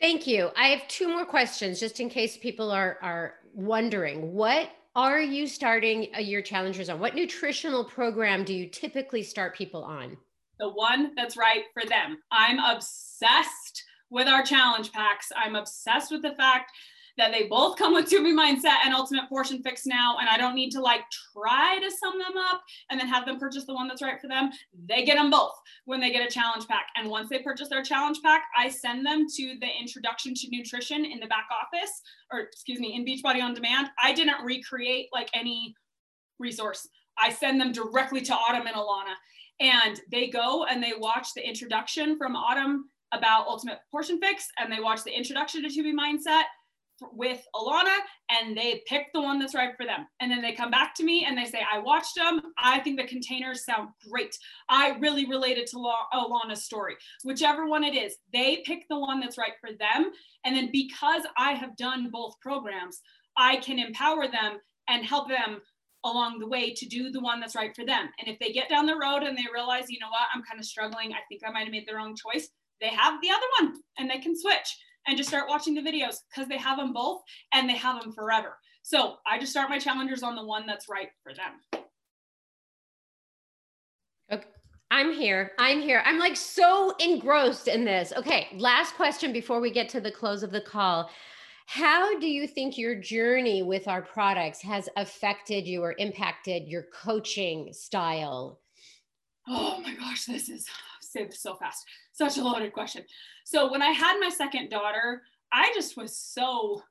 Thank you. I have two more questions just in case people are are wondering. What are you starting uh, your challengers on? What nutritional program do you typically start people on? The one that's right for them. I'm obsessed with our challenge packs. I'm obsessed with the fact that they both come with 2B Mindset and Ultimate Portion Fix now. And I don't need to like try to sum them up and then have them purchase the one that's right for them. They get them both when they get a challenge pack. And once they purchase their challenge pack, I send them to the introduction to nutrition in the back office, or excuse me, in Beachbody on Demand. I didn't recreate like any resource. I send them directly to Autumn and Ilana. And they go and they watch the introduction from Autumn about Ultimate Portion Fix, and they watch the introduction to 2B Mindset with Ilana and they pick the one that's right for them. And then they come back to me and they say, I watched them. I think the containers sound great. I really related to Ilana's story. Whichever one it is, they pick the one that's right for them. And then because I have done both programs, I can empower them and help them along the way to do the one that's right for them. And if they get down the road and they realize, you know what, I'm kind of struggling, I think I might have made the wrong choice, they have the other one and they can switch and just start watching the videos because they have them both and they have them forever. So I just start my challengers on the one that's right for them. Okay. I'm here. I'm here. I'm like so engrossed in this. Okay, last question before we get to the close of the call. How do you think your journey with our products has affected you or impacted your coaching style? Oh my gosh, this is say this so fast. Such a loaded question. So when I had my second daughter, I just was so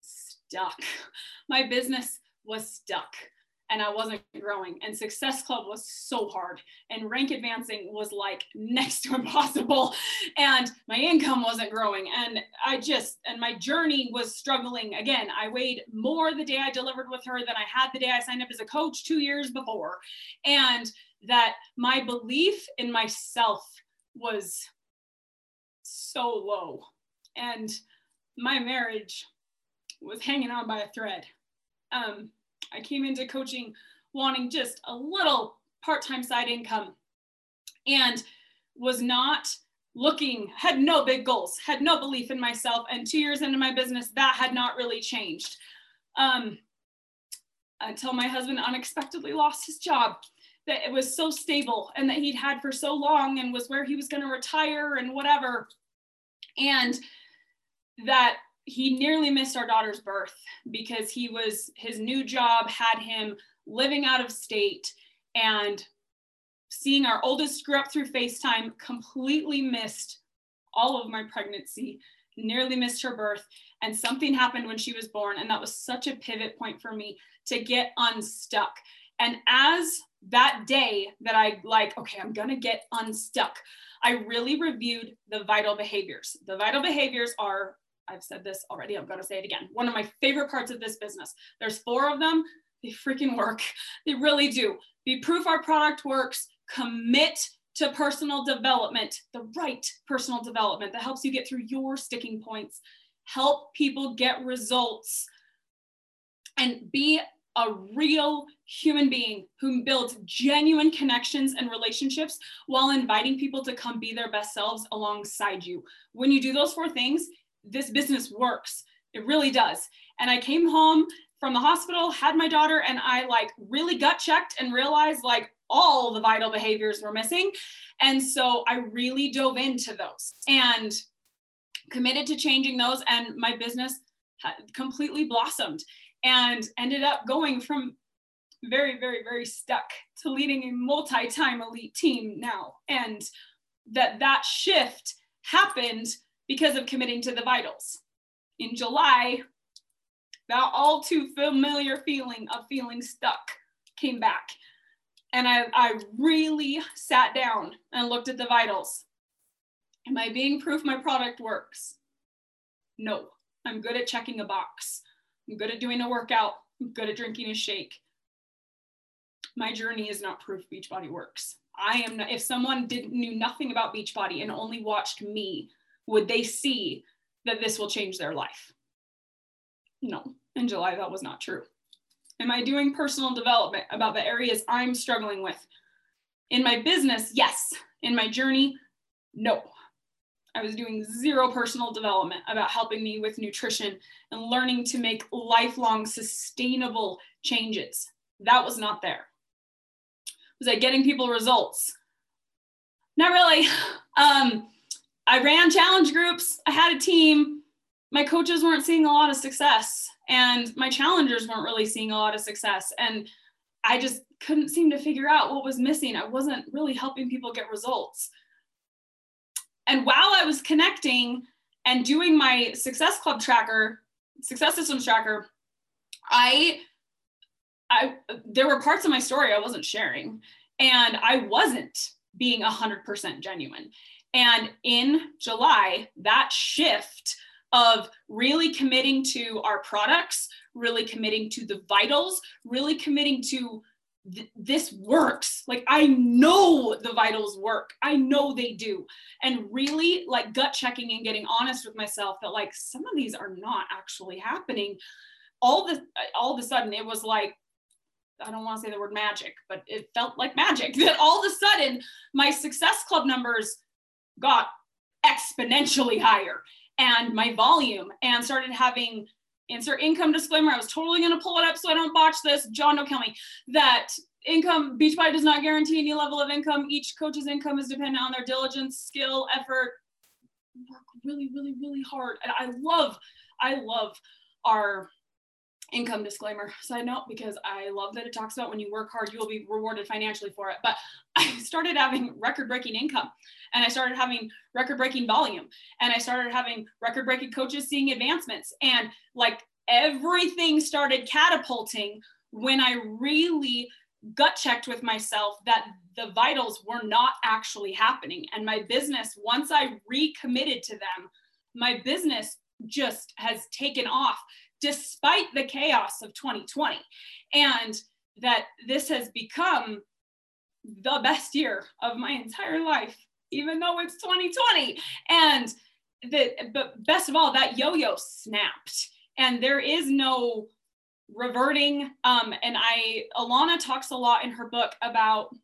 stuck. My business was stuck and I wasn't growing. And Success Club was so hard, and rank advancing was like next to impossible. And my income wasn't growing. And I just, and my journey was struggling. Again, I weighed more the day I delivered with her than I had the day I signed up as a coach two years before. And that my belief in myself was so low. And my marriage was hanging on by a thread. Um, I came into coaching wanting just a little part time side income and was not looking, had no big goals, had no belief in myself. And two years into my business, that had not really changed um, until my husband unexpectedly lost his job. That it was so stable and that he'd had for so long and was where he was going to retire and whatever. And that he nearly missed our daughter's birth because he was his new job had him living out of state and seeing our oldest grew up through FaceTime, completely missed all of my pregnancy, nearly missed her birth. And something happened when she was born. And that was such a pivot point for me to get unstuck. And as that day that I like, okay, I'm gonna get unstuck, I really reviewed the vital behaviors. The vital behaviors are, I've said this already, I'm gonna say it again. One of my favorite parts of this business. There's four of them. They freaking work. They really do. Be proof our product works, commit to personal development, the right personal development that helps you get through your sticking points, help people get results, and be a real human being who builds genuine connections and relationships while inviting people to come be their best selves alongside you. When you do those four things, this business works. It really does. And I came home from the hospital, had my daughter, and I like really gut checked and realized like all the vital behaviors were missing. And so I really dove into those and committed to changing those. And my business completely blossomed and ended up going from very, very, very stuck to leading a multi time elite team now. And that that shift happened because of committing to the vitals. In July, that all too familiar feeling of feeling stuck came back and I, I really sat down and looked at the vitals. Am I being proof my product works? No. I'm good at checking a box. I'm good at doing a workout. I'm good at drinking a shake. My journey is not proof Beachbody works. I am not, if someone didn't knew nothing about Beachbody and only watched me, would they see that this will change their life? No. In July, that was not true. Am I doing personal development about the areas I'm struggling with? In my business, yes. In my journey, no. I was doing zero personal development about helping me with nutrition and learning to make lifelong sustainable changes. That was not there. Was I getting people results? Not really. Um, I ran challenge groups, I had a team. My coaches weren't seeing a lot of success and my challengers weren't really seeing a lot of success and i just couldn't seem to figure out what was missing i wasn't really helping people get results and while i was connecting and doing my success club tracker success systems tracker i i there were parts of my story i wasn't sharing. And i wasn't being 100% genuine. And in july that shift of really committing to our products, really committing to the vitals, really committing to th- this works. Like I know the vitals work. I know they do. And really like gut checking and getting honest with myself that like some of these are not actually happening. All the all of a sudden it was like I don't want to say the word magic, but it felt like magic that all of a sudden my success club numbers got exponentially higher and my volume and started having insert income disclaimer. I was totally going to pull it up so I don't botch this. John, don't kill me. That income, Beachbody does not guarantee any level of income. Each coach's income is dependent on their diligence, skill, effort. Work really, really, really hard. And I love, I love our income disclaimer side note because I love that it talks about when you work hard, you will be rewarded financially for it. But I started having record breaking income and I started having record breaking volume and I started having record breaking coaches seeing advancements and like everything started catapulting when I really gut checked with myself that the vitals were not actually happening. And my business, once I recommitted to them, my business just has taken off despite the chaos of 2020. And that this has become the best year of my entire life even though it's 2020. And the but best of all, that yo-yo snapped. And there is no reverting. Um, and I Ilana talks a lot in her book about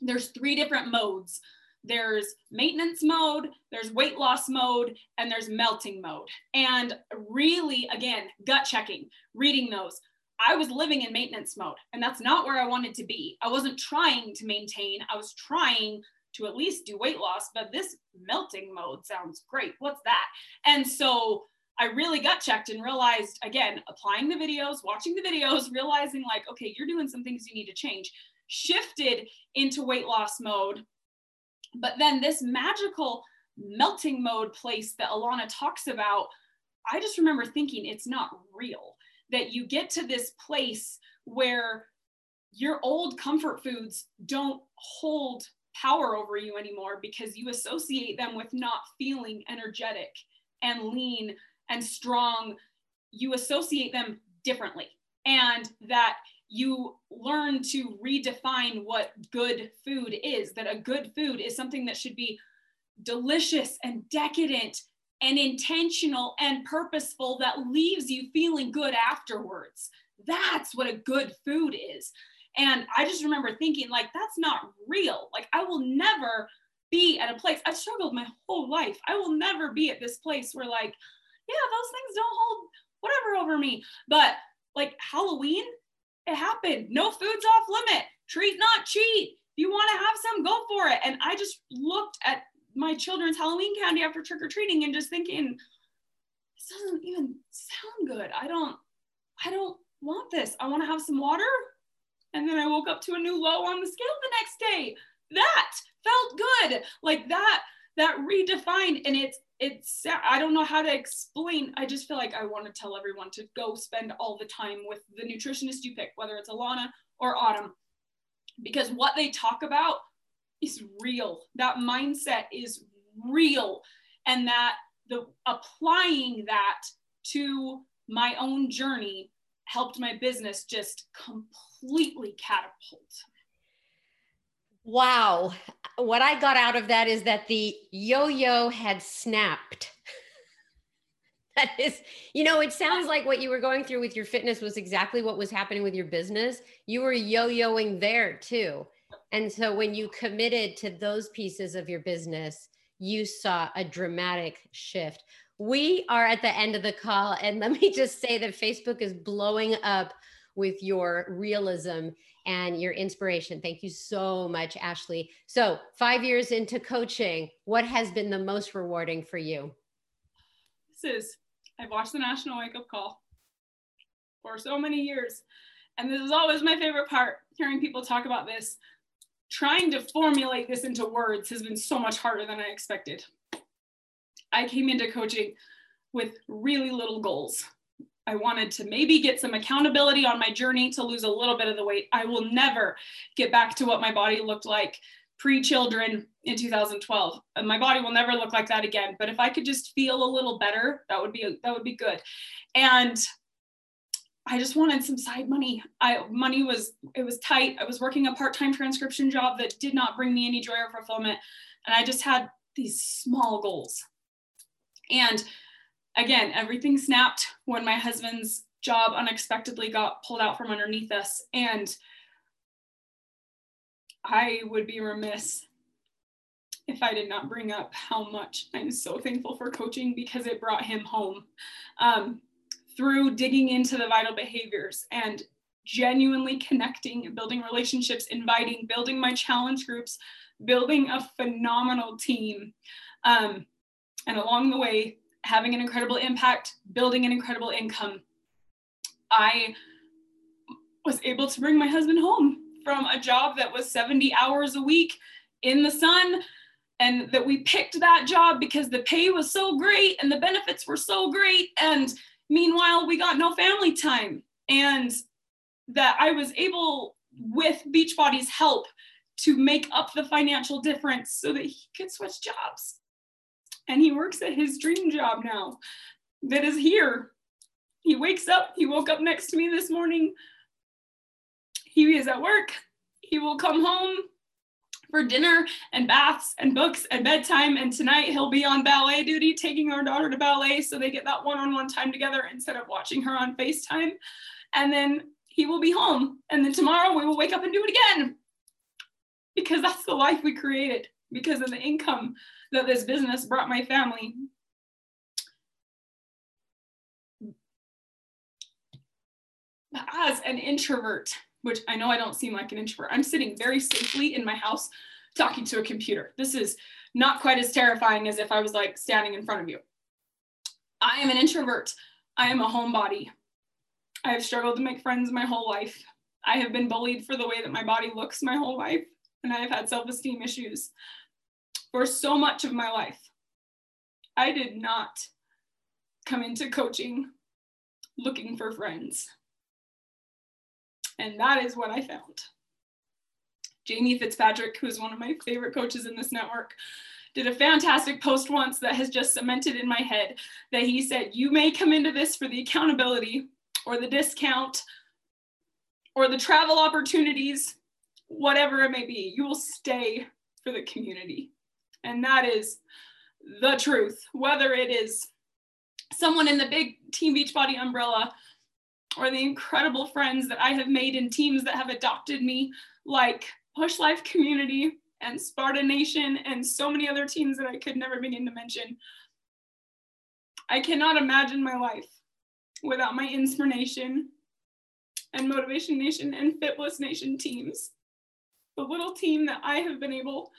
there's three different modes. There's maintenance mode, there's weight loss mode, and there's melting mode. And really, again, gut checking, reading those. I was living in maintenance mode, and that's not where I wanted to be. I wasn't trying to maintain, I was trying to at least do weight loss, but this melting mode sounds great. What's that? And so I really gut checked and realized again, applying the videos, watching the videos, realizing like, okay, you're doing some things you need to change, shifted into weight loss mode. But then this magical melting mode place that Ilana talks about, I just remember thinking it's not real. That you get to this place where your old comfort foods don't hold power over you anymore because you associate them with not feeling energetic and lean and strong. You associate them differently, and that you learn to redefine what good food is. That a good food is something that should be delicious and decadent and intentional and purposeful that leaves you feeling good afterwards. That's what a good food is. And I just remember thinking, like, that's not real. Like, I will never be at a place, I've struggled my whole life. I will never be at this place where, like, yeah, those things don't hold whatever over me. But like Halloween, it happened. No food's off limit. Treat, not cheat. If you want to have some, go for it. And I just looked at my children's Halloween candy after trick or treating and just thinking, this doesn't even sound good. I don't, I don't want this. I want to have some water and then I woke up to a new low on the scale the next day. That felt good. Like that, that redefined. And it's, it's, I don't know how to explain. I just feel like I want to tell everyone to go spend all the time with the nutritionist you pick, whether it's Ilana or Autumn, because what they talk about is real. That mindset is real. And that the applying that to my own journey helped my business just completely catapult. Wow. What I got out of that is that the yo yo had snapped. that is, you know, it sounds like what you were going through with your fitness was exactly what was happening with your business. You were yo yoing there too. And so when you committed to those pieces of your business, you saw a dramatic shift we are at the end of the call. And let me just say that Facebook is blowing up with your realism and your inspiration. Thank you so much, Ashley. So, five years into coaching, what has been the most rewarding for you? This is, I've watched the National Wake Up Call for so many years. And this is always my favorite part hearing people talk about this. Trying to formulate this into words has been so much harder than I expected. I came into coaching with really little goals. I wanted to maybe get some accountability on my journey to lose a little bit of the weight. I will never get back to what my body looked like pre children in 2012. And my body will never look like that again. But if I could just feel a little better, that would be that would be good. And I just wanted some side money. I money was it was tight. I was working a part-time transcription job that did not bring me any joy or fulfillment. And I just had these small goals. And again, everything snapped when my husband's job unexpectedly got pulled out from underneath us. And I would be remiss if I did not bring up how much I'm so thankful for coaching because it brought him home um, through digging into the vital behaviors and genuinely connecting, building relationships, inviting, building my challenge groups, building a phenomenal team. Um, and along the way, having an incredible impact, building an incredible income, I was able to bring my husband home from a job that was 70 hours a week in the sun and that we picked that job because the pay was so great and the benefits were so great. And meanwhile we got no family time. And that I was able with Beachbody's help to make up the financial difference so that he could switch jobs and he works at his dream job now that is here. He wakes up, he woke up next to me this morning. He is at work. He will come home for dinner and baths and books and bedtime. And tonight he'll be on ballet duty, taking our daughter to ballet so they get that one on one time together instead of watching her on FaceTime. And then he will be home. And then tomorrow we will wake up and do it again because that's the life we created because of the income that this business brought my family. As an introvert, which I know I don't seem like an introvert, I'm sitting very safely in my house talking to a computer. This is not quite as terrifying as if I was like standing in front of you. I am an introvert. I am a homebody. I have struggled to make friends my whole life. I have been bullied for the way that my body looks my whole life, and I have had self esteem issues for so much of my life. I did not come into coaching looking for friends. And that is what I found. Jamie Fitzpatrick, who is one of my favorite coaches in this network, did a fantastic post once that has just cemented in my head that he said, You may come into this for the accountability or the discount or the travel opportunities, whatever it may be. You will stay for the community. And that is the truth, whether it is someone in the big Team Beachbody umbrella or the incredible friends that I have made in teams that have adopted me, like Push Life Community and Sparta Nation and so many other teams that I could never begin to mention. I cannot imagine my life without my Inspiration and Motivation Nation and Fitless Nation teams. The little team that I have been able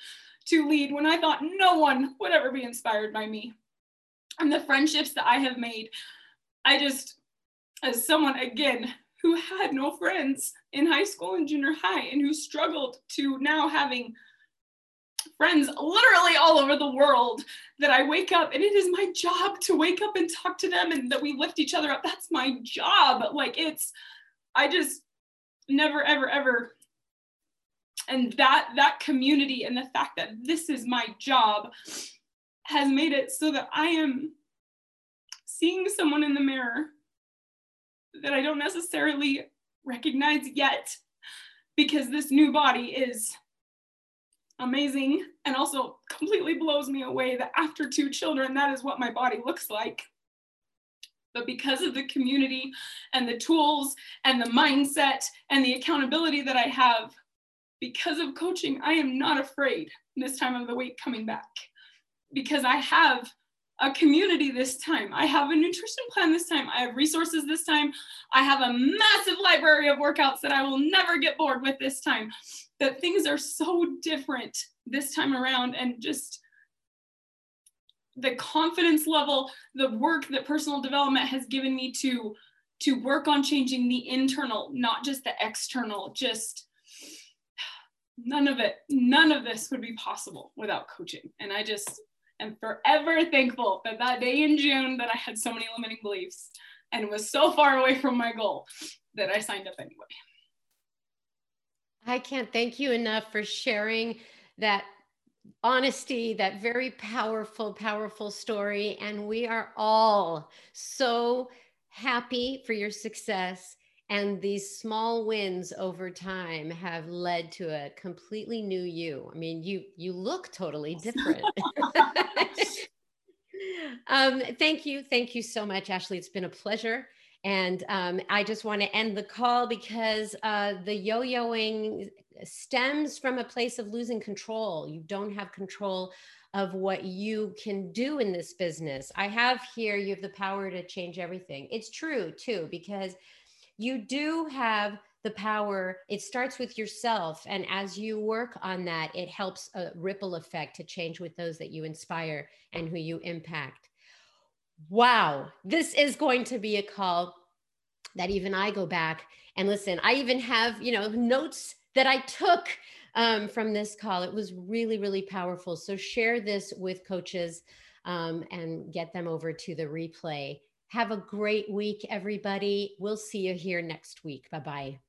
to lead when I thought no one would ever be inspired by me. And the friendships that I have made, I just, as someone again who had no friends in high school and junior high and who struggled to now having friends literally all over the world that I wake up and it is my job to wake up and talk to them and that we lift each other up. That's my job. Like it's, I just never, ever, ever and that that community and the fact that this is my job has made it so that i am seeing someone in the mirror that i don't necessarily recognize yet because this new body is amazing and also completely blows me away that after two children that is what my body looks like. But because of the community and the tools and the mindset and the accountability that I have, because of coaching, I am not afraid this time of the week coming back because I have a community this time. I have a nutrition plan this time. I have resources this time. I have a massive library of workouts that I will never get bored with this time. That things are so different this time around and just the confidence level, the work that personal development has given me to to work on changing the internal, not just the external, just none of it, none of this would be possible without coaching. And I just am forever thankful that that day in June that I had so many limiting beliefs and was so far away from my goal that I signed up anyway. I can't thank you enough for sharing that honesty, that very powerful, powerful story. And we are all so happy for your success and these small wins over time have led to a completely new you. I mean you you look totally different. Um, thank you. Thank you so much ashley. It's been a pleasure. And um, i just want to end the call because uh, the yo-yoing stems from a place of losing control. You don't have control of what you can do in this business. I have here you have the power to change everything. It's true too because you do have the power. It starts with yourself. And as you work on that, it helps a ripple effect to change with those that you inspire and who you impact. Wow, this is going to be a call that even I go back and listen. I even have, you know, notes that I took um, from this call. It was really, really powerful. So share this with coaches um, and get them over to the replay have a great week, everybody. We'll see you here next week. Bye bye.